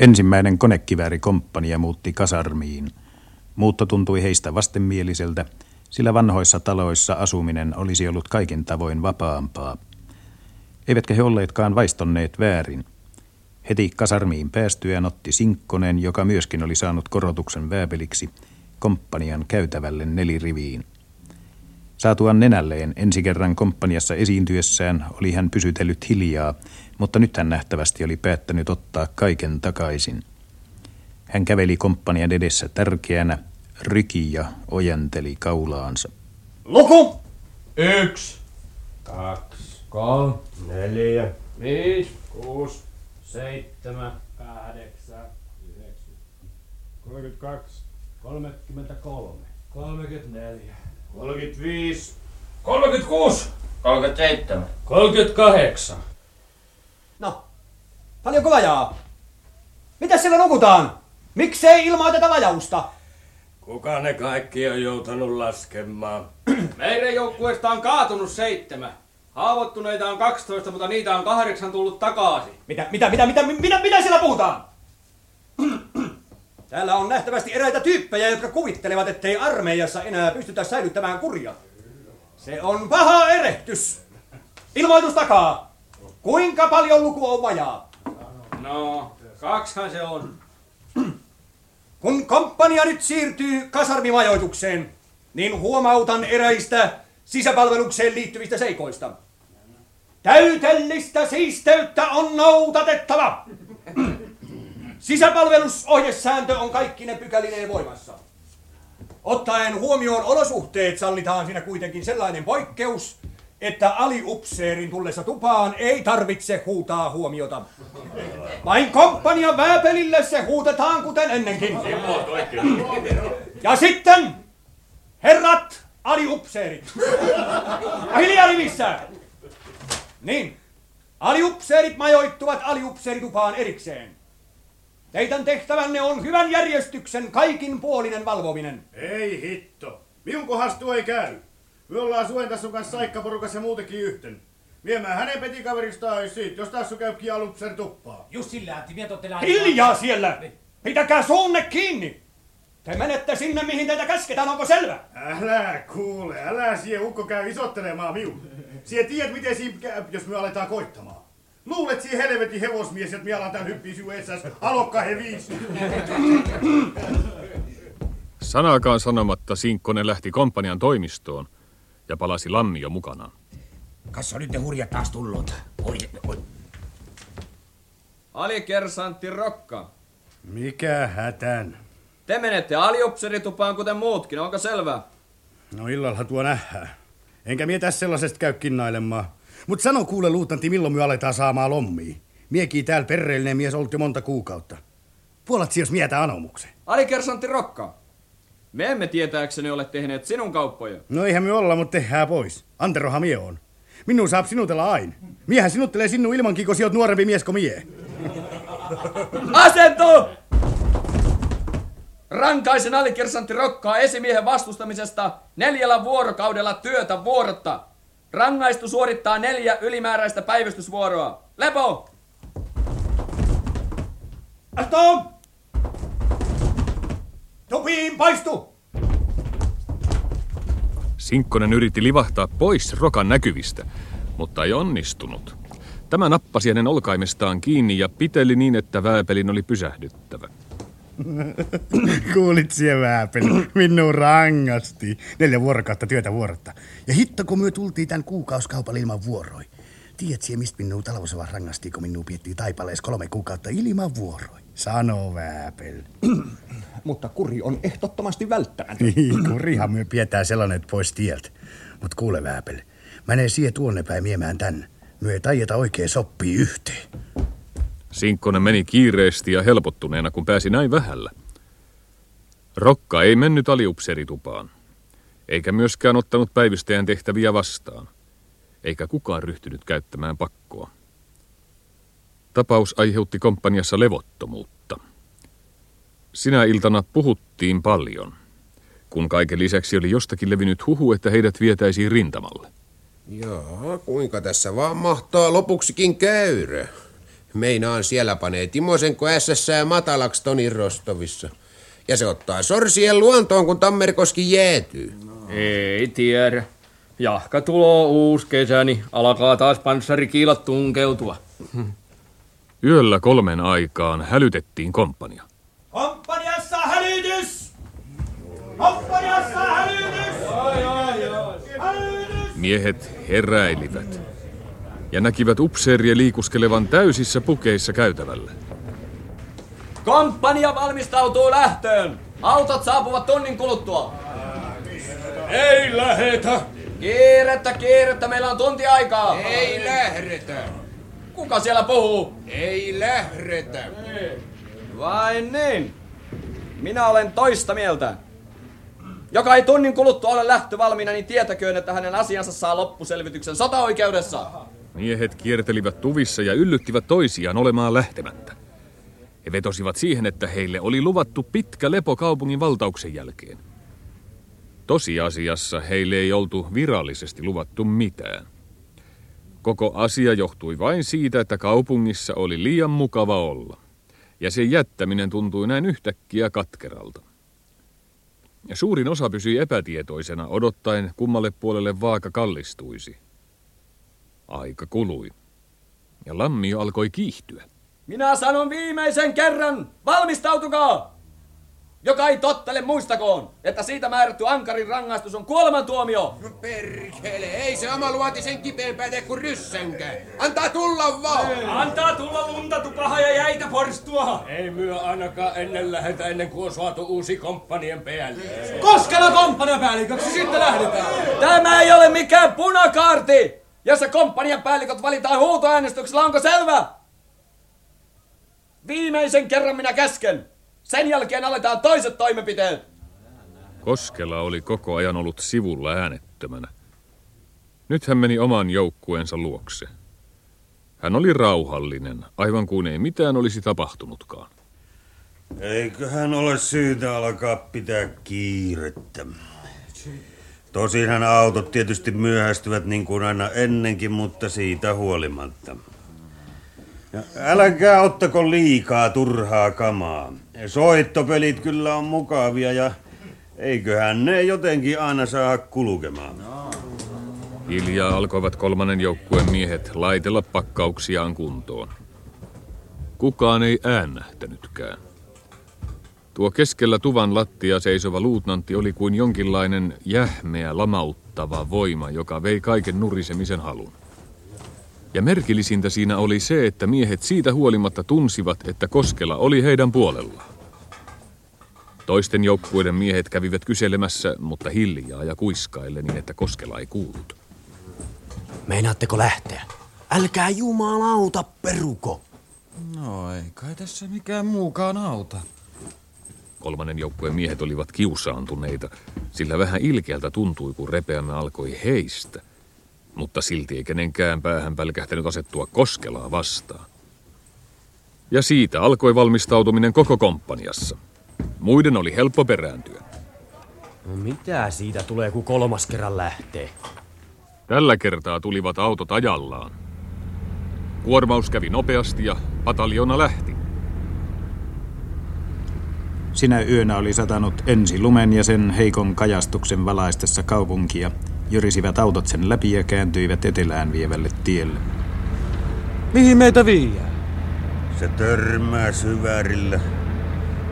Ensimmäinen konekiväärikomppania muutti kasarmiin. Muutto tuntui heistä vastenmieliseltä, sillä vanhoissa taloissa asuminen olisi ollut kaikin tavoin vapaampaa. Eivätkä he olleetkaan vaistonneet väärin. Heti kasarmiin päästyään otti Sinkkonen, joka myöskin oli saanut korotuksen vääpeliksi, komppanian käytävälle neliriviin. Saatuan nenälleen ensi kerran komppaniassa esiintyessään oli hän pysytellyt hiljaa, mutta nyt hän nähtävästi oli päättänyt ottaa kaiken takaisin. Hän käveli komppanian edessä tärkeänä, ryki ja ojenteli kaulaansa. Luku! Yksi, Kaksi. kolme, Neljä. viisi, Kuusi. seitsemän, kahdeksan, yhdeksän, 32. 33, 34, 35. 36, 37. 38. Paljonko vajaa? Mitä siellä nukutaan? Miksei ilmoiteta vajausta? Kuka ne kaikki on joutanut laskemaan? Meidän joukkueesta on kaatunut seitsemän. Haavoittuneita on 12, mutta niitä on kahdeksan tullut takaisin. Mitä, mitä, mitä, mitä, mitä, mitä siellä puhutaan? Täällä on nähtävästi eräitä tyyppejä, jotka kuvittelevat, ettei armeijassa enää pystytä säilyttämään kuria. Se on paha erehtys. Ilmoitus takaa. Kuinka paljon luku on vajaa? No, kaksihan se on. Kun komppania nyt siirtyy kasarmimajoitukseen, niin huomautan eräistä sisäpalvelukseen liittyvistä seikoista. Täytellistä siisteyttä on noudatettava. Sisäpalvelusohjesääntö on kaikkine pykälineen voimassa. Ottaen huomioon olosuhteet sallitaan siinä kuitenkin sellainen poikkeus, että aliupseerin tullessa tupaan ei tarvitse huutaa huomiota. Vain komppanian vääpelille se huutetaan kuten ennenkin. Ja sitten, herrat aliupseerit. Ja hiljaa rivissä. Niin, aliupseerit majoittuvat aliupseeritupaan erikseen. Teidän tehtävänne on hyvän järjestyksen kaikin puolinen valvominen. Ei hitto. Minun kohdas tuo ei käy. Me ollaan Suen tässä kanssa saikkaporukassa muutenkin yhten. Viemään hänen petikaveristaan siitä, jos tässä käy kialupsen tuppaa. Just sillä, että mieto teillä... Hiljaa siellä! Pitäkää suunne kiinni! Te menette sinne, mihin teitä käsketään, onko selvä? Älä kuule, älä siihen ukko käy isottelemaan miu. Sie tiedät, miten siinä käy, jos me aletaan koittamaan. Luulet siihen helvetin hevosmies, että me alan tän hyppii sinun esäs. Alokka he viisi. Sanakaan sanomatta Sinkkonen lähti komppanian toimistoon ja palasi Lammio mukanaan. Kas on nyt ne hurjat taas tullut. Oi, oi. Alikersantti Rokka. Mikä hätän? Te menette aliupseeritupaan kuten muutkin, onko selvää? No illalla tuo nähdään. Enkä mie tässä sellaisesta käy kinnailemaan. Mut sano kuule luutanti, milloin me aletaan saamaan lommia. Miekin täällä perreellinen mies ollut jo monta kuukautta. Puolat jos mietä anomuksen. Alikersantti Rokka. Me emme tietääkseni ole tehneet sinun kauppoja. No eihän me olla, mutta tehdään pois. Anterohan mie on. Minun saap sinutella aina. Miehän sinuttelee sinun ilmankin, kun oot nuorempi mies kuin mie. Asentu! Rankaisen alikersantti Rokkaa esimiehen vastustamisesta neljällä vuorokaudella työtä vuorotta. Rangaistu suorittaa neljä ylimääräistä päivystysvuoroa. Lepo! Asto! Tupiin paistu! Sinkkonen yritti livahtaa pois Rokan näkyvistä, mutta ei onnistunut. Tämä nappasi hänen olkaimestaan kiinni ja piteli niin, että vääpelin oli pysähdyttävä. Kuulit sie vääpeli. Minun rangasti. Neljä vuorokautta työtä vuorotta. Ja hitto, kun me tultiin tän kuukauskaupalla ilman vuoroi. Tiedät mistä minun talvosava rangasti, kun minun piettiin taipaleessa kolme kuukautta ilman vuoroi. Sano vääpel. Mutta kuri on ehdottomasti välttämätön. Niin, kurihan myö pietää sellainen pois tieltä. Mut kuule vääpel, menee sie tuonne päin miemään tän. Myö ei taijeta oikein soppii yhteen. Sinkkonen meni kiireesti ja helpottuneena, kun pääsi näin vähällä. Rokka ei mennyt aliupseeritupaan, eikä myöskään ottanut päivystäjän tehtäviä vastaan, eikä kukaan ryhtynyt käyttämään pakkoa. Tapaus aiheutti komppaniassa levottomuutta. Sinä iltana puhuttiin paljon, kun kaiken lisäksi oli jostakin levinnyt huhu, että heidät vietäisiin rintamalle. Joo, kuinka tässä vaan mahtaa lopuksikin käydä. Meinaan siellä panee Timosenko SS matalaksi Tonin Rostovissa. Ja se ottaa sorsien luontoon, kun Tammerkoski jäätyy. Ei tiedä. Jahka tulo uusi kesä, niin alkaa taas panssarikiilat tunkeutua. Yöllä kolmen aikaan hälytettiin komppania. Komppaniassa hälytys! Komppaniassa hälytys! Hälytys! Miehet heräilivät ja näkivät upseeria liikuskelevan täysissä pukeissa käytävällä. Komppania valmistautuu lähtöön. Autot saapuvat tunnin kuluttua. Ei lähetä! Kiirettä, kiirettä, meillä on tunti aikaa. Ei lähdetä! Kuka siellä puhuu? Ei lähdetä! Vai niin? Minä olen toista mieltä. Joka ei tunnin kuluttua ole lähtövalmiina, niin tietäköön, että hänen asiansa saa loppuselvityksen sotaoikeudessa. Miehet kiertelivät tuvissa ja yllyttivät toisiaan olemaan lähtemättä. He vetosivat siihen, että heille oli luvattu pitkä lepo kaupungin valtauksen jälkeen. Tosiasiassa heille ei oltu virallisesti luvattu mitään. Koko asia johtui vain siitä, että kaupungissa oli liian mukava olla. Ja sen jättäminen tuntui näin yhtäkkiä katkeralta. Ja suurin osa pysyi epätietoisena odottaen, kummalle puolelle vaaka kallistuisi. Aika kului. Ja lammio alkoi kiihtyä. Minä sanon viimeisen kerran, valmistautukaa! Joka ei tottele, muistakoon, että siitä määrätty ankarin rangaistus on kuolemantuomio. No perkele, ei se oma luotisen kipeämpää tee kuin ryssänkä. Antaa tulla vaan! Antaa tulla lunta, tupaha ja jäitä porstua. Ei myö ainakaan ennen lähetä ennen kuin on saatu uusi komppanien päälle. Koskela komppaniapäälliköksi, sitten lähdetään. Tämä ei ole mikään punakaarti! Jossa komppanian päälliköt valitaan huutoäänestyksellä, onko selvä? Viimeisen kerran minä käsken. Sen jälkeen aletaan toiset toimenpiteet. Koskela oli koko ajan ollut sivulla äänettömänä. Nyt hän meni oman joukkueensa luokse. Hän oli rauhallinen, aivan kuin ei mitään olisi tapahtunutkaan. Eiköhän ole syytä alkaa pitää kiirettä. Tosinhan autot tietysti myöhästyvät niin kuin aina ennenkin, mutta siitä huolimatta. Ja älkää ottako liikaa turhaa kamaa. Soittopelit kyllä on mukavia ja eiköhän ne jotenkin aina saa kulkemaan. Hiljaa alkoivat kolmannen joukkueen miehet laitella pakkauksiaan kuntoon. Kukaan ei äännähtänytkään. Tuo keskellä tuvan lattia seisova luutnantti oli kuin jonkinlainen jähmeä, lamauttava voima, joka vei kaiken nurisemisen halun. Ja merkillisintä siinä oli se, että miehet siitä huolimatta tunsivat, että Koskela oli heidän puolellaan. Toisten joukkueiden miehet kävivät kyselemässä, mutta hiljaa ja kuiskaille niin, että Koskela ei kuullut. Meinaatteko lähteä? Älkää jumalauta, peruko. No ei kai tässä mikään muukaan auta. Kolmannen joukkueen miehet olivat kiusaantuneita, sillä vähän ilkeältä tuntui, kun repeämä alkoi heistä. Mutta silti ei kenenkään päähän pälkähtänyt asettua Koskelaa vastaan. Ja siitä alkoi valmistautuminen koko komppaniassa. Muiden oli helppo perääntyä. No mitä siitä tulee, kun kolmas kerran lähtee? Tällä kertaa tulivat autot ajallaan. Kuormaus kävi nopeasti ja pataljona lähti. Sinä yönä oli satanut ensi lumen ja sen heikon kajastuksen valaistessa kaupunkia. Jyrisivät autot sen läpi ja kääntyivät etelään vievälle tielle. Mihin meitä viiää? Se törmää syvärillä.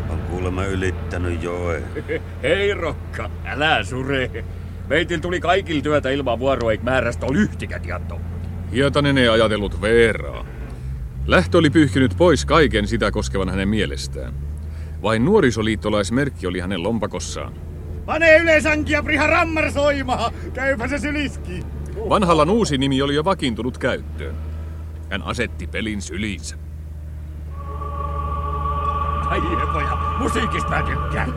On kuulemma ylittänyt joe. Hei Rokka, älä sure. Meitin tuli kaikil työtä ilman vuoroa, eikä määrästä ole yhtikä tieto. Hietanen ei ajatellut Veeraa. Lähtö oli pyyhkinyt pois kaiken sitä koskevan hänen mielestään. Vain nuorisoliittolaismerkki oli hänen lompakossaan. Pane yleisankia priha rammar soimaa, käypä se syliski. Vanhalla uusi nimi oli jo vakiintunut käyttöön. Hän asetti pelin syliinsä. Ai poja, musiikista mä tykkään.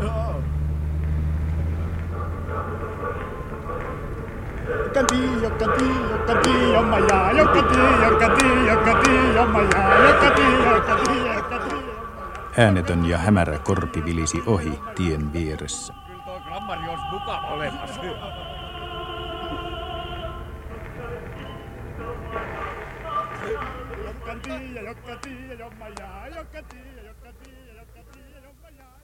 Äänetön ja hämärä korpi vilisi ohi tien vieressä. Grammari olisi mukava olemassa. tiiä, joka tiiä, jomma jaa, joka tiiä, joka tiiä, joka tiiä, jomma jaa.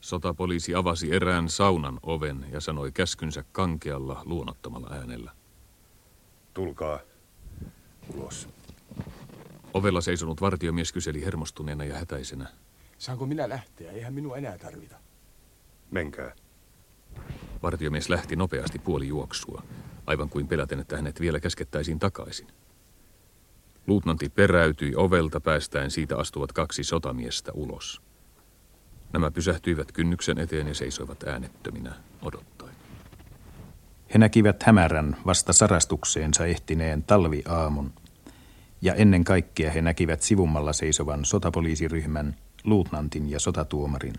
Sotapoliisi avasi erään saunan oven ja sanoi käskynsä kankealla, luonnottomalla äänellä. Tulkaa ulos. Ovella seisonut vartiomies kyseli hermostuneena ja hätäisenä. Saanko minä lähteä? Eihän minua enää tarvita. Menkää. Vartiomies lähti nopeasti puoli juoksua, aivan kuin peläten, että hänet vielä käskettäisiin takaisin. Luutnantti peräytyi ovelta päästäen siitä astuvat kaksi sotamiestä ulos. Nämä pysähtyivät kynnyksen eteen ja seisoivat äänettöminä odottaen. He näkivät hämärän vasta sarastukseensa ehtineen talviaamun, ja ennen kaikkea he näkivät sivummalla seisovan sotapoliisiryhmän, luutnantin ja sotatuomarin.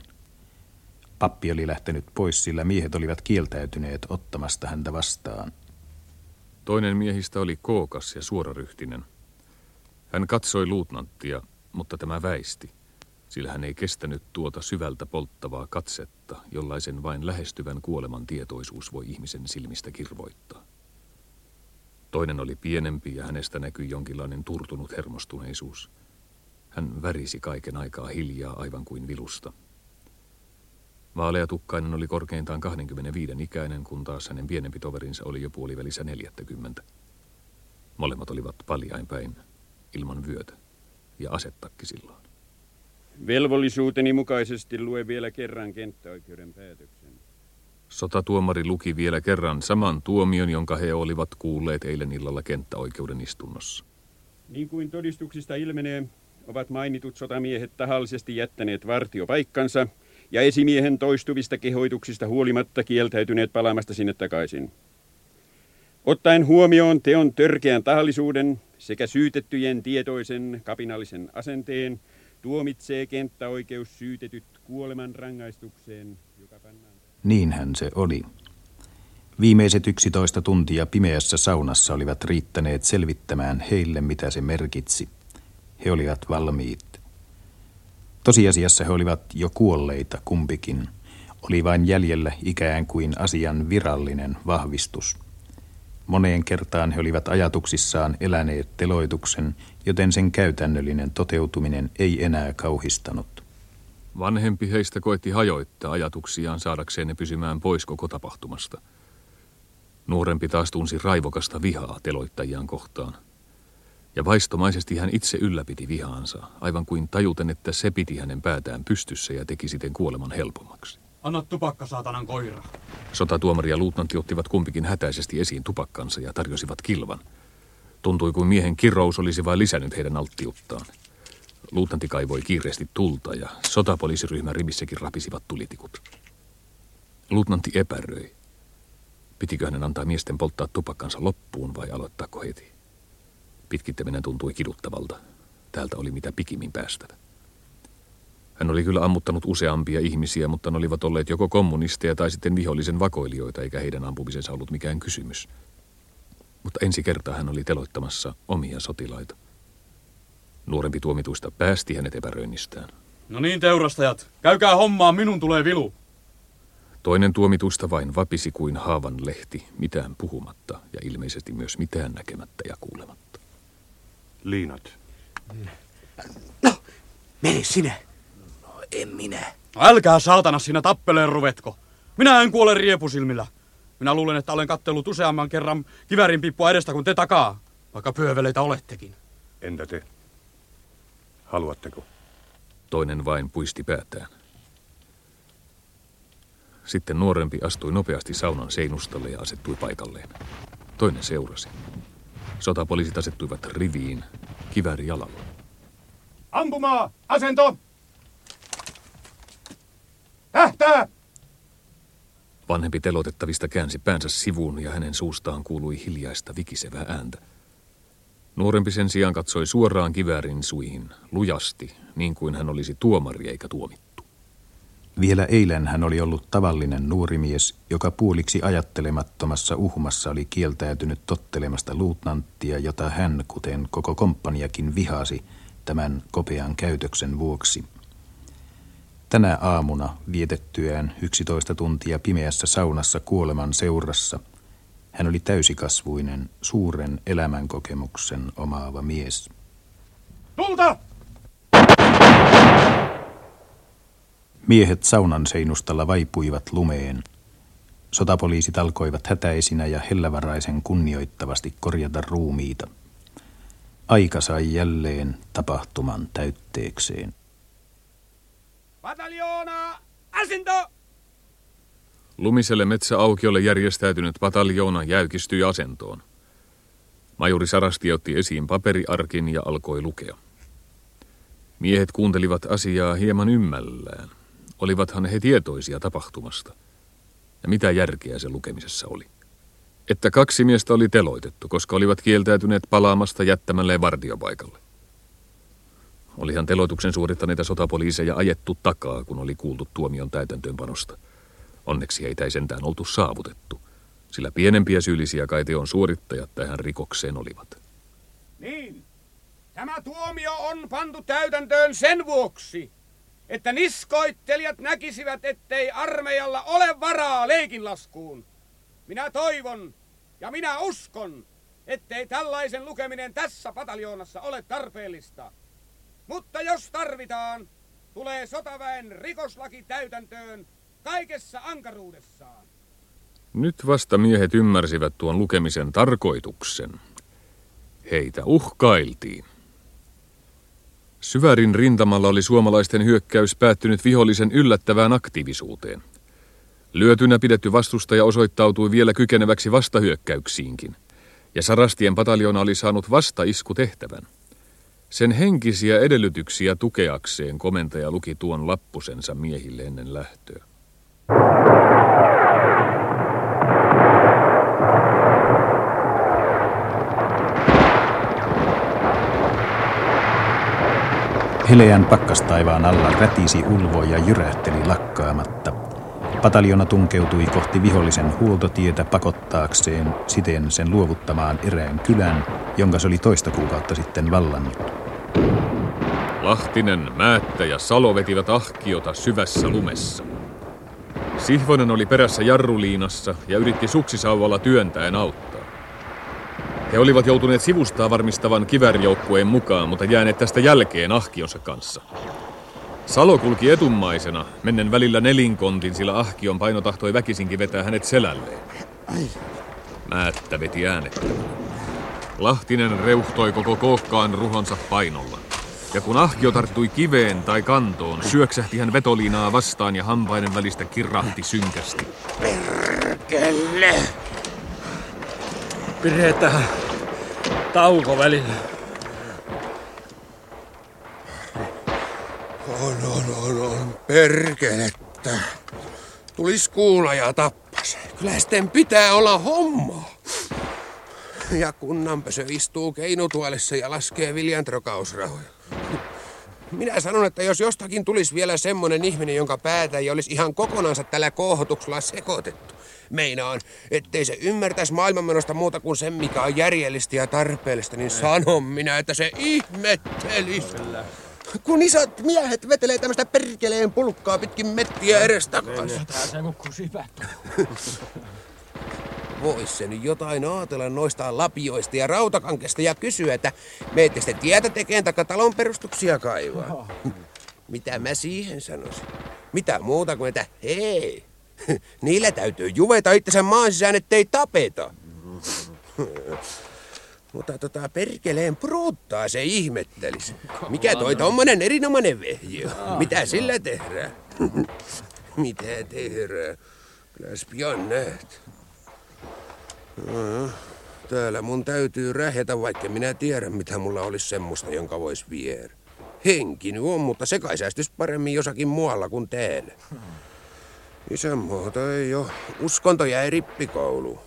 Pappi oli lähtenyt pois, sillä miehet olivat kieltäytyneet ottamasta häntä vastaan. Toinen miehistä oli kookas ja suoraryhtinen. Hän katsoi luutnanttia, mutta tämä väisti, sillä hän ei kestänyt tuota syvältä polttavaa katsetta, jollaisen vain lähestyvän kuoleman tietoisuus voi ihmisen silmistä kirvoittaa. Toinen oli pienempi ja hänestä näkyi jonkinlainen turtunut hermostuneisuus. Hän värisi kaiken aikaa hiljaa aivan kuin vilusta. Vaaleatukkainen oli korkeintaan 25 ikäinen, kun taas hänen pienempi toverinsa oli jo puolivälissä 40. Molemmat olivat paljain päin, ilman vyötä ja asettakki silloin. Velvollisuuteni mukaisesti lue vielä kerran kenttäoikeuden päätöksen. Sotatuomari luki vielä kerran saman tuomion, jonka he olivat kuulleet eilen illalla kenttäoikeuden istunnossa. Niin kuin todistuksista ilmenee, ovat mainitut sotamiehet tahallisesti jättäneet vartiopaikkansa ja esimiehen toistuvista kehoituksista huolimatta kieltäytyneet palaamasta sinne takaisin. Ottaen huomioon teon törkeän tahallisuuden sekä syytettyjen tietoisen kapinallisen asenteen, tuomitsee kenttäoikeus syytetyt kuoleman rangaistukseen. Niinhän se oli. Viimeiset yksitoista tuntia pimeässä saunassa olivat riittäneet selvittämään heille, mitä se merkitsi. He olivat valmiit. Tosiasiassa he olivat jo kuolleita kumpikin. Oli vain jäljellä ikään kuin asian virallinen vahvistus. Moneen kertaan he olivat ajatuksissaan eläneet teloituksen, joten sen käytännöllinen toteutuminen ei enää kauhistanut. Vanhempi heistä koitti hajoittaa ajatuksiaan saadakseen ne pysymään pois koko tapahtumasta. Nuorempi taas tunsi raivokasta vihaa teloittajiaan kohtaan. Ja vaistomaisesti hän itse ylläpiti vihaansa, aivan kuin tajuten, että se piti hänen päätään pystyssä ja teki siten kuoleman helpommaksi. Anna tupakka, saatanan koira. Sotatuomari ja luutnantti ottivat kumpikin hätäisesti esiin tupakkansa ja tarjosivat kilvan. Tuntui kuin miehen kirous olisi vain lisännyt heidän alttiuttaan. Luutnantti kaivoi kiireesti tulta ja sotapoliisiryhmän rivissäkin rapisivat tulitikut. Luutnantti epäröi. Pitikö hänen antaa miesten polttaa tupakkansa loppuun vai aloittaako heti? Pitkittäminen tuntui kiduttavalta. Täältä oli mitä pikimmin päästävä. Hän oli kyllä ammuttanut useampia ihmisiä, mutta ne olivat olleet joko kommunisteja tai sitten vihollisen vakoilijoita, eikä heidän ampumisensa ollut mikään kysymys. Mutta ensi kertaa hän oli teloittamassa omia sotilaita. Nuorempi tuomituista päästi hänet epäröinnistään. No niin, teurastajat, käykää hommaan, minun tulee vilu. Toinen tuomituista vain vapisi kuin haavan lehti, mitään puhumatta ja ilmeisesti myös mitään näkemättä ja kuulematta. Liinat. No, mene sinä. No, en minä. No, älkää saatana sinä tappeleen ruvetko. Minä en kuole riepusilmillä. Minä luulen, että olen kattellut useamman kerran kivärin pippua edestä kuin te takaa, vaikka pyöveleitä olettekin. Entä te? Haluatteko? Toinen vain puisti päätään. Sitten nuorempi astui nopeasti saunan seinustalle ja asettui paikalleen. Toinen seurasi. Sotapoliisit asettuivat riviin, kiväri jalalla. Ampumaa! Asento! Tähtää! Vanhempi telotettavista käänsi päänsä sivuun ja hänen suustaan kuului hiljaista vikisevää ääntä. Nuorempi sen sijaan katsoi suoraan kiväärin suihin, lujasti, niin kuin hän olisi tuomari eikä tuomittu. Vielä eilen hän oli ollut tavallinen nuori mies, joka puoliksi ajattelemattomassa uhmassa oli kieltäytynyt tottelemasta luutnanttia, jota hän, kuten koko komppaniakin, vihasi tämän kopean käytöksen vuoksi. Tänä aamuna vietettyään 11 tuntia pimeässä saunassa kuoleman seurassa, Hän oli täysikasvuinen, suuren elämänkokemuksen omaava mies. Tulta! Miehet saunan seinustalla vaipuivat lumeen. Sotapoliisit alkoivat hätäisinä ja hellävaraisen kunnioittavasti korjata ruumiita. Aika sai jälleen tapahtuman täytteekseen. Pataljoona! Asinto! Lumiselle metsäaukiolle järjestäytynyt pataljoona jäykistyi asentoon. Majuri Sarasti otti esiin paperiarkin ja alkoi lukea. Miehet kuuntelivat asiaa hieman ymmällään. Olivathan he tietoisia tapahtumasta. Ja mitä järkeä se lukemisessa oli? Että kaksi miestä oli teloitettu, koska olivat kieltäytyneet palaamasta jättämälleen vardiopaikalle. Olihan teloituksen suorittaneita sotapoliiseja ajettu takaa, kun oli kuultu tuomion täytäntöönpanosta. Onneksi heitä ei sentään oltu saavutettu, sillä pienempiä syyllisiä kai teon suorittajat tähän rikokseen olivat. Niin, tämä tuomio on pantu täytäntöön sen vuoksi, että niskoittelijat näkisivät, ettei armeijalla ole varaa leikinlaskuun. Minä toivon ja minä uskon, ettei tällaisen lukeminen tässä pataljoonassa ole tarpeellista. Mutta jos tarvitaan, tulee sotaväen rikoslaki täytäntöön kaikessa ankaruudessaan. Nyt vasta miehet ymmärsivät tuon lukemisen tarkoituksen. Heitä uhkailtiin. Syvärin rintamalla oli suomalaisten hyökkäys päättynyt vihollisen yllättävään aktiivisuuteen. Lyötynä pidetty vastustaja osoittautui vielä kykeneväksi vastahyökkäyksiinkin, ja Sarastien pataljona oli saanut vastaiskutehtävän. Sen henkisiä edellytyksiä tukeakseen komentaja luki tuon lappusensa miehille ennen lähtöä. Heleän pakkastaivaan alla rätisi ulvo ja jyrähteli lakkaamatta. Pataljona tunkeutui kohti vihollisen huoltotietä pakottaakseen siten sen luovuttamaan erään kylän, jonka se oli toista kuukautta sitten vallannut. Lahtinen, Määttä ja Salo vetivät ahkiota syvässä lumessa. Sihvonen oli perässä jarruliinassa ja yritti suksisauvalla työntäen auttaa. He olivat joutuneet sivustaa varmistavan kivärjoukkueen mukaan, mutta jääneet tästä jälkeen ahkionsa kanssa. Salo kulki etummaisena, mennen välillä nelinkontin, sillä ahkion paino tahtoi väkisinkin vetää hänet selälleen. Määttä veti äänettämään. Lahtinen reuhtoi koko kookkaan ruhonsa painolla. Ja kun ahkio tarttui kiveen tai kantoon, syöksähti hän vetoliinaa vastaan ja hampaiden välistä kirrahti synkästi. Perkele! Pidetään tauko välillä. On, on, on, on. Perkelettä. Tulis kuulla ja tappas. Kyllä sitten pitää olla homma. Ja kunnanpösö istuu keinutuolissa ja laskee viljantrokausrahoja. Minä sanon, että jos jostakin tulisi vielä semmonen ihminen, jonka päätä ei olisi ihan kokonansa tällä kohhotuksella sekoitettu. Meinaan, ettei se ymmärtäisi maailmanmenosta muuta kuin sen, mikä on järjellistä ja tarpeellista, niin sanon minä, että se ihmettelisi. Kun isot miehet vetelee tämmöistä perkeleen pulkkaa pitkin mettiä edestakaisin. se nukkuu syvät. Vois se nyt jotain aatella noista lapioista ja rautakankesta ja kysyä, että meette sitten tietä tekeen taikka talon perustuksia kaivaa. Mitä mä siihen sanoisin? Mitä muuta kuin, että hei, niillä täytyy juveta itsensä maan sisään, ettei tapeta. Mutta tota perkeleen pruuttaa se ihmettelis. Mikä toi tommonen erinomainen vehjö? Mitä sillä tehdään? Mitä tehdään? Kyllä pian näet. No, Täällä mun täytyy rähetä, vaikka minä tiedän, mitä mulla olisi semmoista, jonka vois viedä. Henki nyt on, mutta se kai säästys paremmin jossakin muualla kuin täällä. Isänmaata ei ole. Uskonto jäi rippikouluun.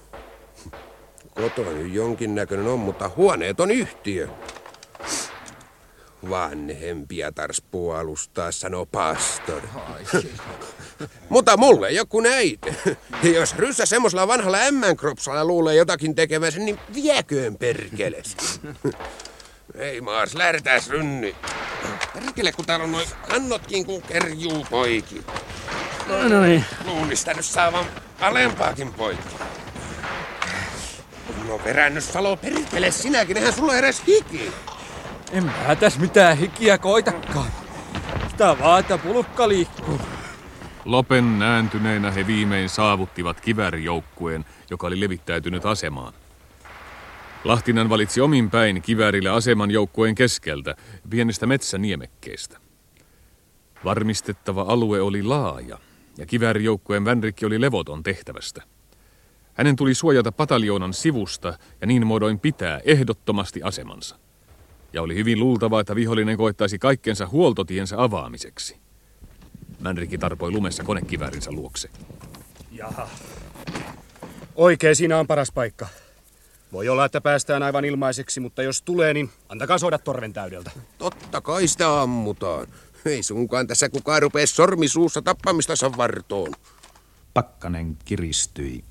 Kotona nyt jonkinnäköinen on, mutta huoneet on yhtiö. Vanhempia tars puolustaa, sanoo pastori. Mutta mulle joku näitä. Ja jos ryssä semmosella vanhalla ämmän luulee jotakin tekevänsä, niin vieköön perkeles. Ei maas, lähdetääs rynni. Perkele, kun täällä on noin kannotkin, kun kerjuu poiki. No niin. Luulis nyt saavan alempaakin poikki. No verännys Salo, perkele sinäkin, eihän sulla edes hiki. En mä tässä mitään hikiä koitakaan. Sitä vaan, että pulkka liikkuu. Lopen nääntyneinä he viimein saavuttivat kivärijoukkueen, joka oli levittäytynyt asemaan. Lahtinen valitsi omin päin kiväärille aseman joukkueen keskeltä, pienestä metsäniemekkeestä. Varmistettava alue oli laaja, ja kiväärijoukkueen Vänrikki oli levoton tehtävästä. Hänen tuli suojata pataljoonan sivusta ja niin muodoin pitää ehdottomasti asemansa. Ja oli hyvin luultavaa, että vihollinen koittaisi kaikkensa huoltotiensä avaamiseksi. Vänrikki tarpoi lumessa konekiväärinsä luokse. Jaha. Oikein siinä on paras paikka. Voi olla, että päästään aivan ilmaiseksi, mutta jos tulee, niin antakaa soida torven täydeltä. Totta kai sitä ammutaan. Ei sunkaan tässä kukaan rupee sormisuussa tappamistansa vartoon. Pakkanen kiristyi.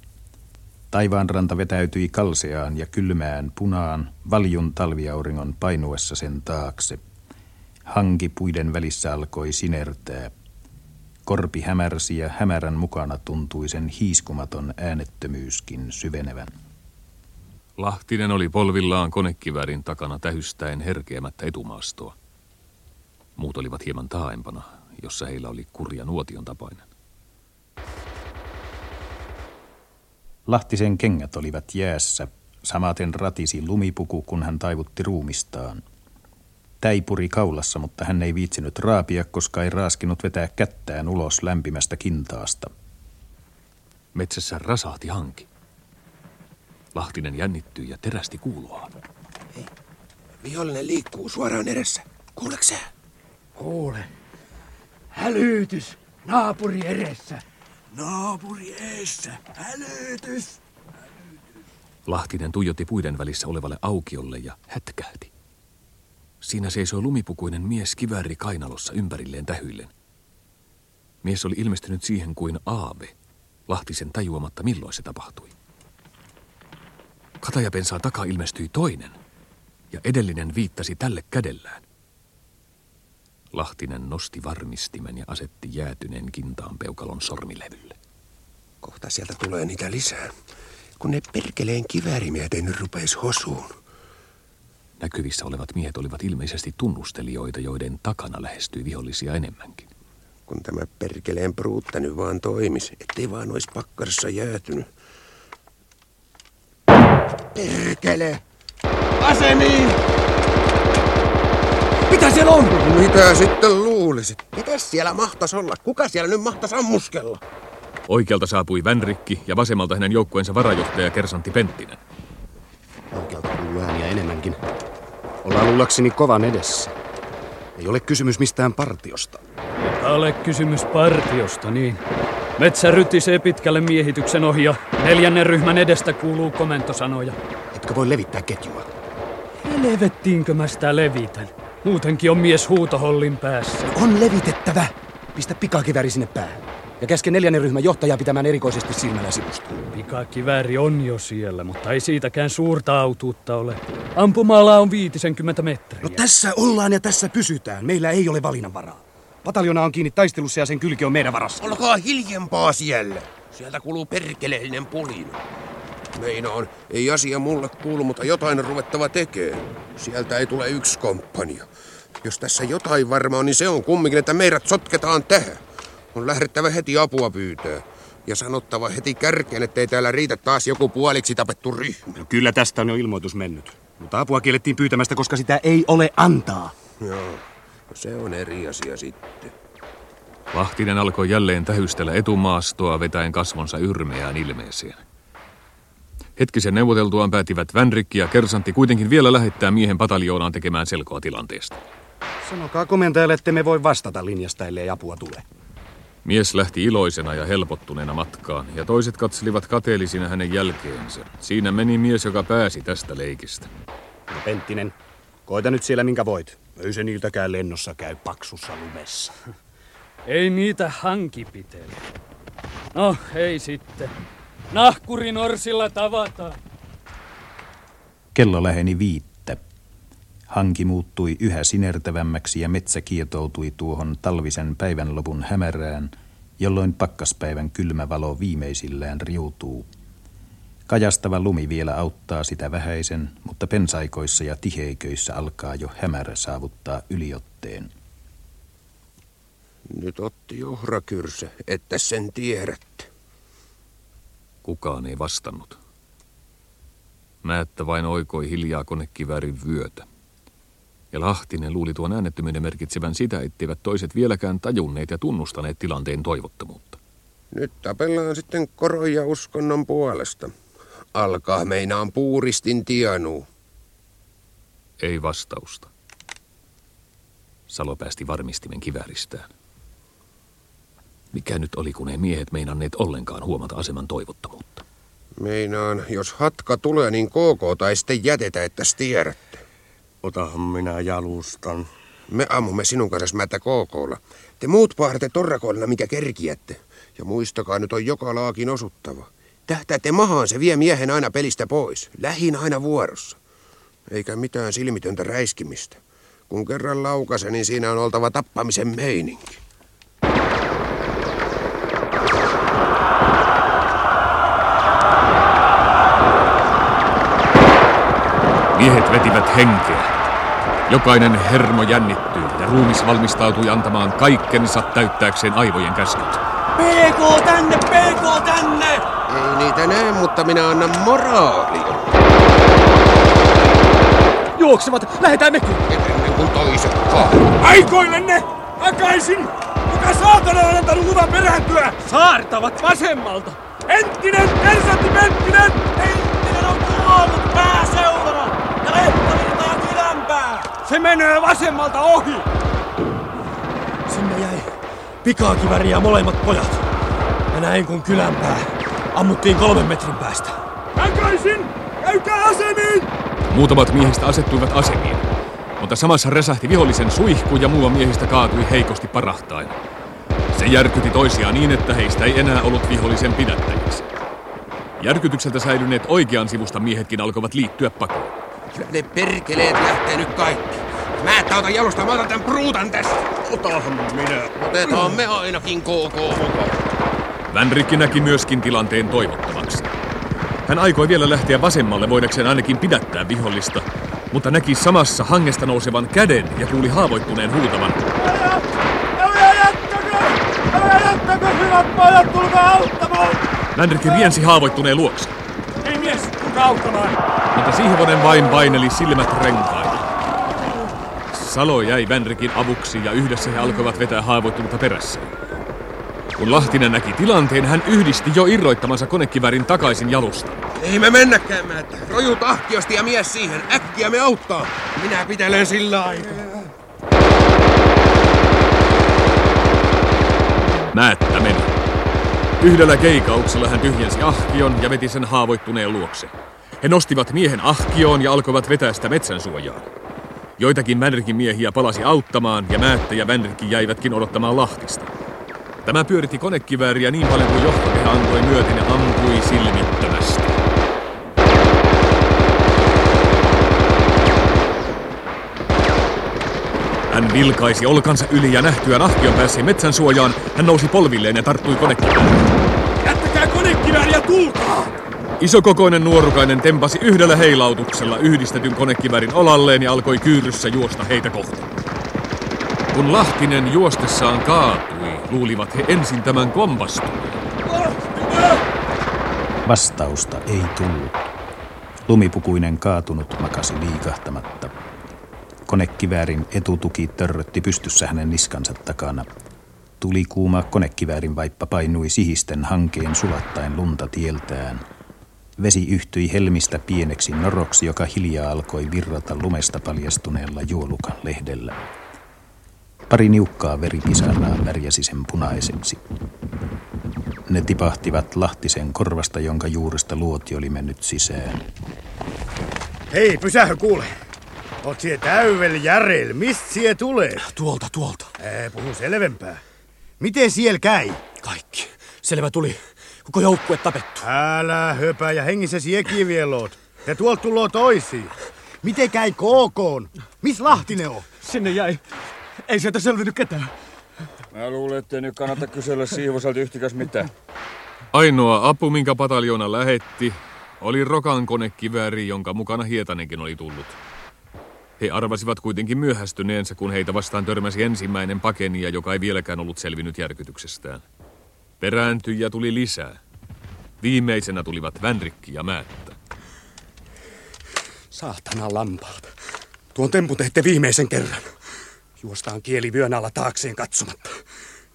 Taivaanranta vetäytyi kalseaan ja kylmään punaan valjun talviauringon painuessa sen taakse. Hanki puiden välissä alkoi sinertää. Korpi hämärsi ja hämärän mukana tuntui sen hiiskumaton äänettömyyskin syvenevän. Lahtinen oli polvillaan konekiväärin takana tähystäen herkeämättä etumaastoa. Muut olivat hieman taaempana, jossa heillä oli kurja nuotion tapainen. Lahtisen kengät olivat jäässä, samaten ratisi lumipuku, kun hän taivutti ruumistaan. Täipuri kaulassa, mutta hän ei viitsinyt raapia, koska ei raaskinut vetää kättään ulos lämpimästä kintaasta. Metsässä rasahti hanki. Lahtinen jännittyi ja terästi kuuloaan. Vihollinen liikkuu suoraan edessä. Kuuleeko sä? Kuule. Hälytys. Naapuri edessä. Naapuri eessä. Hälytys. Lahtinen tuijotti puiden välissä olevalle aukiolle ja hätkähti. Siinä seisoi lumipukuinen mies kivääri kainalossa ympärilleen tähyillen. Mies oli ilmestynyt siihen kuin aave, Lahtisen tajuamatta milloin se tapahtui. Katajapensaan takaa ilmestyi toinen, ja edellinen viittasi tälle kädellään. Lahtinen nosti varmistimen ja asetti jäätyneen kintaan peukalon sormilevylle. Kohta sieltä tulee niitä lisää. Kun ne perkeleen kiväärimiehet ei nyt rupeis hosuun. Näkyvissä olevat miehet olivat ilmeisesti tunnustelijoita, joiden takana lähestyi vihollisia enemmänkin. Kun tämä perkeleen pruutta nyt vaan toimis, ettei vaan ois pakkarissa jäätynyt. Perkele! Asemiin! Mitä siellä on? Mitä sitten luulisit? Mitä siellä mahtas olla? Kuka siellä nyt mahtas ammuskella? Oikealta saapui Vänrikki ja vasemmalta hänen joukkueensa varajohtaja Kersantti Penttinen. Oikealta kuuluu ääniä enemmänkin. Ollaan luulakseni kovan edessä. Ei ole kysymys mistään partiosta. Ei ole kysymys partiosta, niin. Metsä rytisee pitkälle miehityksen ohi ja neljännen ryhmän edestä kuuluu komentosanoja. Etkö voi levittää ketjua? Helvettiinkö mä sitä levitän? Muutenkin on mies huutohollin päässä. On levitettävä! Pistä pikakiväri sinne päähän. Ja käske neljännen ryhmän johtajaa pitämään erikoisesti silmällä sivusta. Pikakivääri on jo siellä, mutta ei siitäkään suurta autuutta ole. Ampumalla on 50 metriä. No tässä ollaan ja tässä pysytään. Meillä ei ole valinnanvaraa. Pataljona on kiinni taistelussa ja sen kylki on meidän varassa. Olkaa hiljempaa siellä. Sieltä kuuluu perkeleellinen pulina. Meinaan, ei asia mulle kuulu, mutta jotain on ruvettava tekee. Sieltä ei tule yksi komppania. Jos tässä jotain varmaa niin se on kumminkin, että meidät sotketaan tähän. On lähdettävä heti apua pyytää. Ja sanottava heti kärkeen, ettei täällä riitä taas joku puoliksi tapettu ryhmä. No kyllä tästä on jo ilmoitus mennyt. Mutta apua kiellettiin pyytämästä, koska sitä ei ole antaa. Joo, no se on eri asia sitten. Lahtinen alkoi jälleen tähystellä etumaastoa vetäen kasvonsa yrmeään ilmeeseen. Hetkisen neuvoteltuaan päättivät Vänrikki ja Kersantti kuitenkin vielä lähettää miehen pataljoonaan tekemään selkoa tilanteesta. Sanokaa komentajalle, että me voi vastata linjasta, ellei apua tule. Mies lähti iloisena ja helpottuneena matkaan, ja toiset katselivat kateellisina hänen jälkeensä. Siinä meni mies, joka pääsi tästä leikistä. No Penttinen, koita nyt siellä minkä voit. Ei se niiltäkään lennossa käy paksussa lumessa. Ei niitä hanki pitele. No, ei sitten. Nahkurin orsilla tavataan. Kello läheni viittä. Hanki muuttui yhä sinertävämmäksi ja metsä kietoutui tuohon talvisen päivänlopun hämärään, jolloin pakkaspäivän kylmä valo viimeisillään riutuu. Kajastava lumi vielä auttaa sitä vähäisen, mutta pensaikoissa ja tiheiköissä alkaa jo hämärä saavuttaa yliotteen. Nyt otti johrakyrsä, että sen tiedätte. Kukaan ei vastannut. Määttä vain oikoi hiljaa konekiväärin vyötä. Ja Lahtinen luuli tuon äänettömyyden merkitsevän sitä, etteivät toiset vieläkään tajunneet ja tunnustaneet tilanteen toivottomuutta. Nyt tapellaan sitten koron ja uskonnon puolesta. Alkaa meinaan puuristin tienuu. Ei vastausta. Salo päästi varmistimen kivääristään. Mikä nyt oli, kun ei miehet meinanneet ollenkaan huomata aseman toivottomuutta? Meinaan, jos hatka tulee, niin KK tai sitten jätetä, että tiedätte. Otahan minä jalustan. Me ammumme sinun kanssa mätä KKlla. Te muut paarate torrakoilla, mikä kerkiätte. Ja muistakaa, nyt on joka laakin osuttava. Tähtäätte mahaan, se vie miehen aina pelistä pois. Lähin aina vuorossa. Eikä mitään silmitöntä räiskimistä. Kun kerran laukase, niin siinä on oltava tappamisen meininki. Miehet vetivät henkeä. Jokainen hermo jännittyi ja ruumis valmistautui antamaan kaikkensa täyttääkseen aivojen käskyt. PK tänne, PK tänne! Ei niitä näe, mutta minä annan moraalia. Juoksevat, lähetään mekin! Ennen kuin toiset Aikoillenne! Takaisin! Kuka saatana on antanut luvan perääntyä? Saartavat vasemmalta! Penttinen! Tersantti Penttinen! Penttinen on kuollut pääseurana! Se menee vasemmalta ohi! Sinne jäi pikakiväriä molemmat pojat. Ja näin kun kylänpää ammuttiin kolmen metrin päästä. Takaisin! Käykää asemiin! Muutamat miehistä asettuivat asemiin, mutta samassa resähti vihollisen suihku ja muua miehistä kaatui heikosti parahtaen. Se järkyti toisiaan niin, että heistä ei enää ollut vihollisen pidättäjiksi. Järkytykseltä säilyneet oikean sivusta miehetkin alkoivat liittyä pakoon. Kyllä ne perkeleet lähtee nyt kaikki. Mä et ota jalusta, mä otan tän pruutan tästä. Otahan minä. Otetaan me ainakin KK mukaan. Vänrikki näki myöskin tilanteen toivottavaksi. Hän aikoi vielä lähteä vasemmalle voidakseen ainakin pidättää vihollista, mutta näki samassa hangesta nousevan käden ja kuuli haavoittuneen huutavan. Älä jättäkö! Älä jättäkö, hyvät pojat, tulkaa auttamaan! Vänrikki riensi haavoittuneen luokse, Ei mies, tulkaa auttamaan! mutta Sihvonen vain paineli silmät renkailla. Salo jäi Vänrikin avuksi ja yhdessä he alkoivat vetää haavoittunutta perässään. Kun Lahtinen näki tilanteen, hän yhdisti jo irroittamansa konekivärin takaisin jalusta. Ei me mennäkään, mä Roju tahkiosti ja mies siihen. Äkkiä me auttaa. Minä pitelen sillä aikaa. Määttä meni. Yhdellä keikauksella hän tyhjensi ahkion ja veti sen haavoittuneen luokse. He nostivat miehen ahkioon ja alkoivat vetää sitä metsän suojaan. Joitakin Vänrikin miehiä palasi auttamaan ja Määttä ja Vänrikki jäivätkin odottamaan Lahtista. Tämä pyöritti konekivääriä niin paljon kuin johtokehä antoi myöten ja ampui silmittömästi. Hän vilkaisi olkansa yli ja nähtyään ahkion päässeen metsän suojaan, hän nousi polvilleen ja tarttui konekivääriin. Isokokoinen nuorukainen tempasi yhdellä heilautuksella yhdistetyn konekiväärin olalleen ja alkoi kyyryssä juosta heitä kohti. Kun Lahtinen juostessaan kaatui, luulivat he ensin tämän kompastuneen. Vastausta ei tullut. Lumipukuinen kaatunut makasi liikahtamatta. Konekiväärin etutuki törrötti pystyssä hänen niskansa takana. Tuli kuuma konekiväärin vaippa painui sihisten hankeen sulattaen lunta tieltään. Vesi yhtyi helmistä pieneksi noroksi, joka hiljaa alkoi virrata lumesta paljastuneella juolukan lehdellä. Pari niukkaa veripisaraa värjäsi sen punaiseksi. Ne tipahtivat Lahtisen korvasta, jonka juuresta luoti oli mennyt sisään. Hei, pysähä kuule. Oot sie täyvel järel. Mist sie tulee? Tuolta, tuolta. Ää, puhu selvempää. Miten siellä käy? Kaikki. Selvä tuli. Koko joukkue tapettu. Älä höpä ja vielä oot. Ja tuolta tuloo toisiin. Miten käy KKon? Miss Lahtinen on? Sinne jäi. Ei sieltä selvinnyt ketään. Mä luulen, ettei nyt kannata kysellä Siivoselta yhtikäs mitään. Ainoa apu, minkä pataljoona lähetti, oli Rokan konekivääri, jonka mukana Hietanenkin oli tullut. He arvasivat kuitenkin myöhästyneensä, kun heitä vastaan törmäsi ensimmäinen pakenija, joka ei vieläkään ollut selvinnyt järkytyksestään. Perääntyjä tuli lisää. Viimeisenä tulivat Vänrikki ja Määttä. Saatana lampaat. Tuon tempun teette viimeisen kerran. Juostaan kieli vyön alla taakseen katsomatta.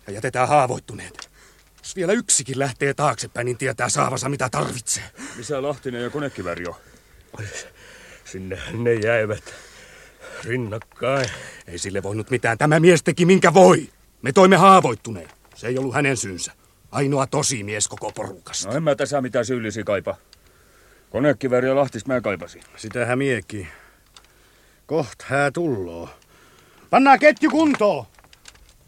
Ja jätetään haavoittuneet. Jos vielä yksikin lähtee taaksepäin, niin tietää saavansa mitä tarvitsee. Missä Lahtinen ja konekiväri on? Sinne ne jäivät rinnakkain. Ei sille voinut mitään. Tämä mies teki minkä voi. Me toimme haavoittuneen. Se ei ollut hänen syynsä. Ainoa tosi mies koko porukasta. No en mä tässä mitään syyllisi kaipa. Konekiväri ja Lahtis mä kaipasin. Sitähän miekin. Koht hää tulloo. Pannaan ketju kuntoon!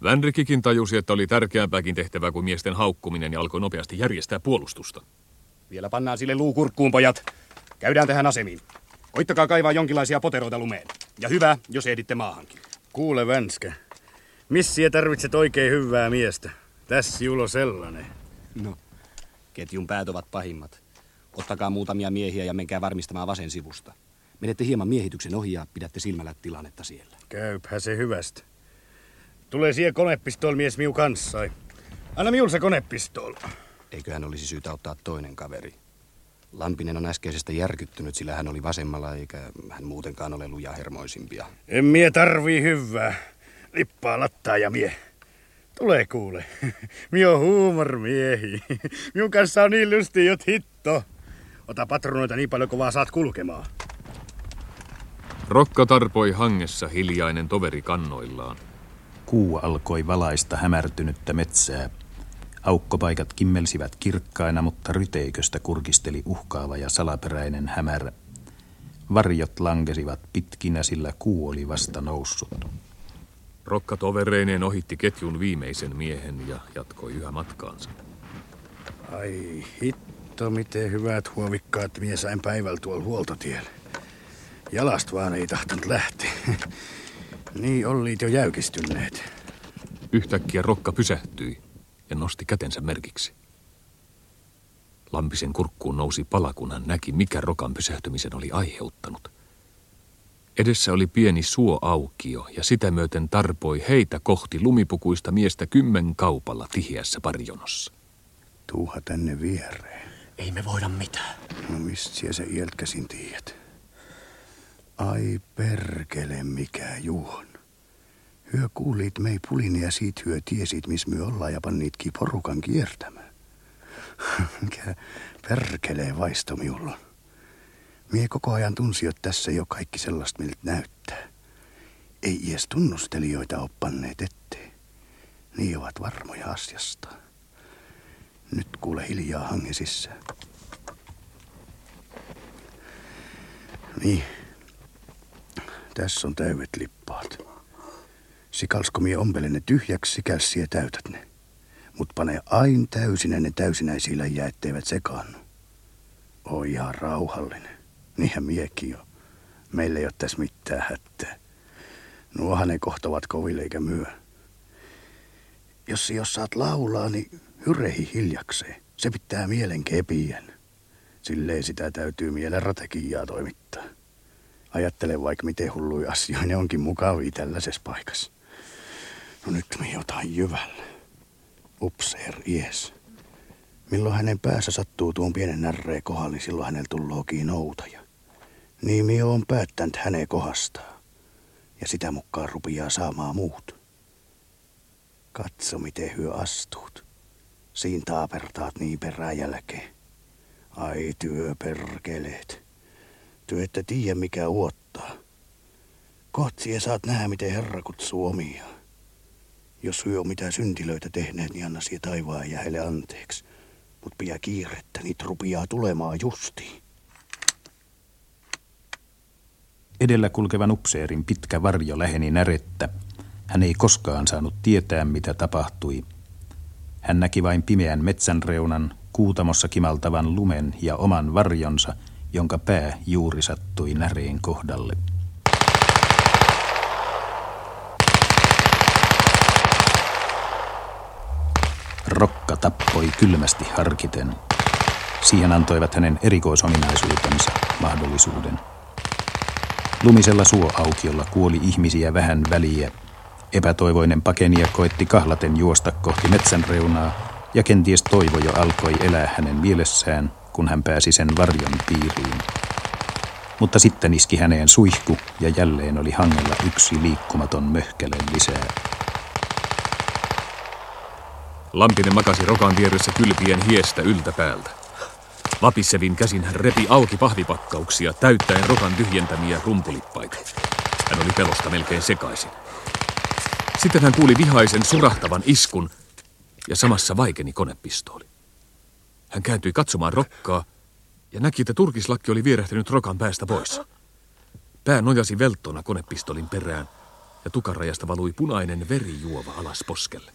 Vänrikikin tajusi, että oli tärkeämpääkin tehtävää kuin miesten haukkuminen ja alkoi nopeasti järjestää puolustusta. Vielä pannaan sille luukurkkuun, pojat. Käydään tähän asemiin. Koittakaa kaivaa jonkinlaisia poteroita lumeen. Ja hyvä, jos ehditte maahankin. Kuule, Vänskä. Missiä tarvitset oikein hyvää miestä. Tässä Julo sellainen. No, ketjun päät ovat pahimmat. Ottakaa muutamia miehiä ja menkää varmistamaan vasen sivusta. Menette hieman miehityksen ohi ja pidätte silmällä tilannetta siellä. Käypä se hyvästä. Tulee siihen konepistol mies miu kanssa. Anna miul se konepistol. Eiköhän olisi syytä ottaa toinen kaveri. Lampinen on äskeisestä järkyttynyt, sillä hän oli vasemmalla eikä hän muutenkaan ole luja hermoisimpia. En mie tarvii hyvää. Lippaa lattaa ja mie. Tulee kuule. Mie on huumormiehi. Minun kanssa on niin lysti, jot hitto. Ota patronoita niin paljon kuin vaan saat kulkemaan. Rokka tarpoi hangessa hiljainen toveri kannoillaan. Kuu alkoi valaista hämärtynyttä metsää. Aukkopaikat kimmelsivät kirkkaina, mutta ryteiköstä kurkisteli uhkaava ja salaperäinen hämärä. Varjot lankesivat pitkinä, sillä kuu oli vasta noussut. Rokka tovereineen ohitti ketjun viimeisen miehen ja jatkoi yhä matkaansa. Ai hitto, miten hyvät huovikkaat mie sain päivällä tuolla huoltotiellä. Jalast vaan ei tahtonut lähteä. niin olliit jo jäykistyneet. Yhtäkkiä Rokka pysähtyi ja nosti kätensä merkiksi. Lampisen kurkkuun nousi pala, kun hän näki, mikä Rokan pysähtymisen oli aiheuttanut. Edessä oli pieni suoaukio ja sitä myöten tarpoi heitä kohti lumipukuista miestä kymmen kaupalla tiheässä parjonossa. Tuuha tänne viereen. Ei me voida mitään. No mistä siellä se ieltkäsin tiedät? Ai perkele, mikä juon. Hyö kuulit mei pulin ja siitä hyö tiesit, miss me ollaan ja panniitkin porukan kiertämään. mikä perkelee vaisto miulla on. Mie koko ajan tunsi, että tässä jo kaikki sellaista miltä näyttää. Ei edes tunnustelijoita ole panneet ettei. Niin ovat varmoja asiasta. Nyt kuule hiljaa hange sisään. Niin. Tässä on täydet lippaat. Sikalsko mie ompelen ne tyhjäksi, sikäls sie täytät ne. Mut pane ain täysinä ne täysinäisillä ja etteivät sekaannu. Oo ihan rauhallinen. Niinhän miekin jo. Meillä ei ole tässä mitään hätää. Nuohan ne kohtavat koville eikä myö. Jos jos saat laulaa, niin hyrehi hiljakseen. Se pitää mielen kepien. Silleen sitä täytyy mielen ratekiaa toimittaa. Ajattele vaikka miten hullui asioita, ne onkin mukavia tällaisessa paikassa. No nyt me jotain jyvällä. Upseer, ies. Milloin hänen päässä sattuu tuon pienen närreen kohdalla, niin silloin hänellä tullookin noutaja. Niin minä on päättänyt hänen kohdastaan. Ja sitä mukaan rupiaa saamaan muut. Katso, miten hyö astuut. Siin taapertaat niin perään jälkeen. Ai työperkeleet. Työ ette tiedä mikä uottaa. Kohti saat nähdä, miten Herra kutsuu omia. Jos hyö on mitä syntilöitä tehneet, niin anna sie taivaan ja heille anteeksi. Mut pidä kiirettä, niitä rupiaa tulemaan justiin. Edellä kulkevan upseerin pitkä varjo läheni närettä. Hän ei koskaan saanut tietää, mitä tapahtui. Hän näki vain pimeän metsän reunan, kuutamossa kimaltavan lumen ja oman varjonsa, jonka pää juuri sattui näreen kohdalle. Rokka tappoi kylmästi harkiten. Siihen antoivat hänen erikoisominaisuutensa mahdollisuuden. Lumisella suoaukiolla kuoli ihmisiä vähän väliä. Epätoivoinen pakenija koetti kahlaten juosta kohti metsän reunaa, ja kenties toivo jo alkoi elää hänen mielessään, kun hän pääsi sen varjon piiriin. Mutta sitten iski häneen suihku, ja jälleen oli hangella yksi liikkumaton möhkäle lisää. Lampinen makasi rokan vieressä kylpien hiestä yltäpäältä. Lapissevin käsin hän repi auki pahvipakkauksia täyttäen rokan tyhjentämiä rumpulippaita. Hän oli pelosta melkein sekaisin. Sitten hän kuuli vihaisen surahtavan iskun ja samassa vaikeni konepistooli. Hän kääntyi katsomaan rokkaa ja näki, että turkislakki oli vierähtänyt rokan päästä pois. Pää nojasi velttona konepistolin perään ja tukarajasta valui punainen verijuova alas poskelle.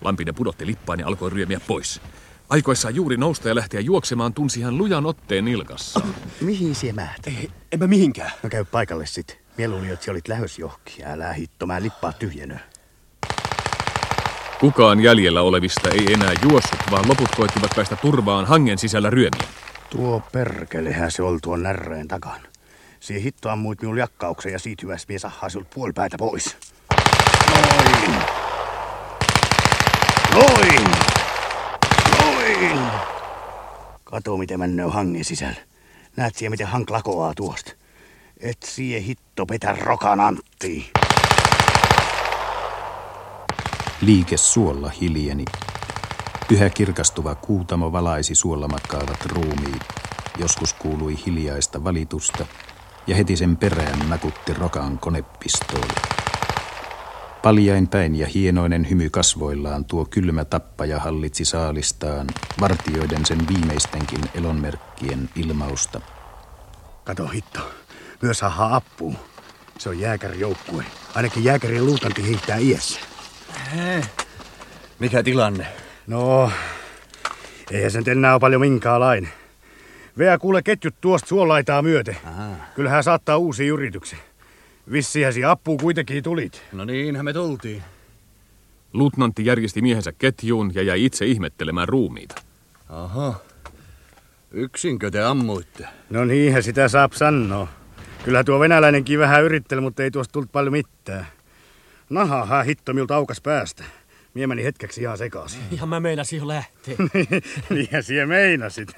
Lampinen pudotti lippaan ja alkoi ryömiä pois. Aikoissaan juuri nousta ja lähteä juoksemaan tunsi hän lujan otteen nilkassa. Mihin sie määt? Ei, en mä mihinkään. No käy paikalle sit. Mieluuli, että olit lähös johki. Älä hitto, mä lippaa tyhjenö. Kukaan jäljellä olevista ei enää juossut, vaan loput koittivat päästä turvaan hangen sisällä ryömiä. Tuo perkelehän se oli tuon närreen takan. Sie hitto ammuit minun jakkauksen ja siitä hyvästä mies sahaa puolipäätä pois. Noin! Noin! Noin! Kato, miten männöö hangen sisällä. Näet siellä, miten hank lakoaa tuosta. Et sie hitto petä rokan Antti. Liike suolla hiljeni. Yhä kirkastuva kuutamo valaisi suolla makaavat ruumiit. Joskus kuului hiljaista valitusta, ja heti sen perään nakutti rokan konepistooli. Paljain päin ja hienoinen hymy kasvoillaan tuo kylmä tappaja hallitsi saalistaan, vartioiden sen viimeistenkin elonmerkkien ilmausta. Kato hitto, myös sahaa appuu. Se on jääkärijoukkue. Ainakin jääkärien luutanti hiihtää iässä. Mikä tilanne? No, eihän sen enää ole paljon minkäänlainen. Vea kuule ketjut tuosta suolaitaa myöten. Aha. Kyllähän saattaa uusi yrityksen. Vissihän si appuu kuitenkin tulit. No niinhän me tultiin. Lutnantti järjesti miehensä ketjuun ja jäi itse ihmettelemään ruumiita. Aha. Yksinkö te ammuitte? No niinhän sitä saa sanoa. Kyllä tuo venäläinenkin vähän yritteli, mutta ei tuosta tullut paljon mitään. Nahaha hitto miltä aukas päästä. Mie meni hetkeksi ihan sekaisin. Ja mä meinasin jo lähteä. Niinhän sie meinasit.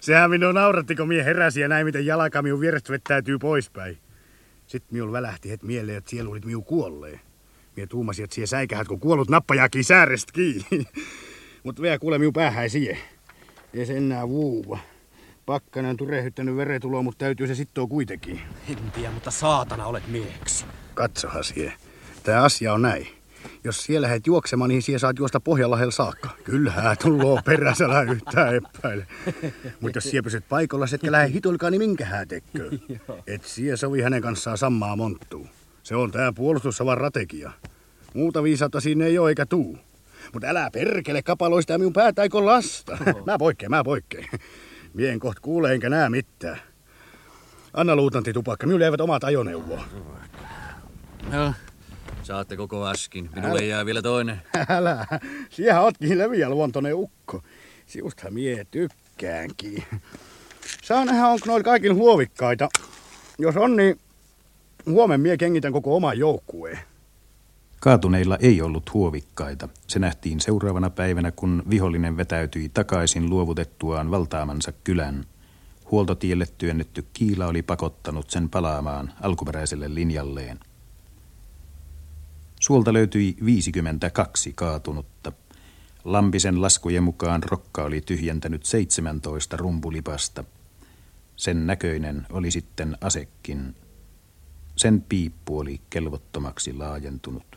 Sehän minua nauratti, kun mie heräsi ja näin, miten jalka minun vierestä vettäytyy poispäin. Sitten minun välähti het mieleen, että siellä olit minun kuolleen. Mie tuumasin, että sie säikähät, kun kuollut nappajaakin säärestä kiinni. Mutta vielä kuule minun päähän sie. Ei se enää vuuva. Pakkanen on turehyttänyt veretuloa, mutta täytyy se sittoa kuitenkin. En tiedä, mutta saatana olet mieheksi. Katsohan sie. Tämä asia on näin. Jos siellä lähdet juoksemaan, niin siellä saat juosta Pohjanlahella saakka. Kyllähän tulloo perässä älä yhtään epäile. Mutta jos siellä pysyt paikalla, etkä lähde hitolkaan, niin minkähän tekkö? Et siellä sovi hänen kanssaan sammaa monttuu. Se on tää puolustussavan rategia. Muuta viisautta siinä ei ole eikä tuu. Mutta älä perkele kapaloista minun päätä eikö lasta. Mä poikkeen, mä poikkeen. Mien koht kuule enkä näe mitään. Anna luutanti tupakka, minulle eivät omat ajoneuvoa. No, saatte koko askin. Minulle Älä. jää vielä toinen. Älä, siellä ootkin leviä luontoinen ukko. Siustahan mie tykkäänkin. Saa nähdä, onko noilla kaikilla huovikkaita. Jos on, niin huomen mie kengitän koko oman joukkueen. Kaatuneilla ei ollut huovikkaita. Se nähtiin seuraavana päivänä, kun vihollinen vetäytyi takaisin luovutettuaan valtaamansa kylän. Huoltotielle työnnetty kiila oli pakottanut sen palaamaan alkuperäiselle linjalleen. Suolta löytyi 52 kaatunutta. Lampisen laskujen mukaan Rokka oli tyhjentänyt 17 rumpulipasta. Sen näköinen oli sitten asekin. Sen piippu oli kelvottomaksi laajentunut.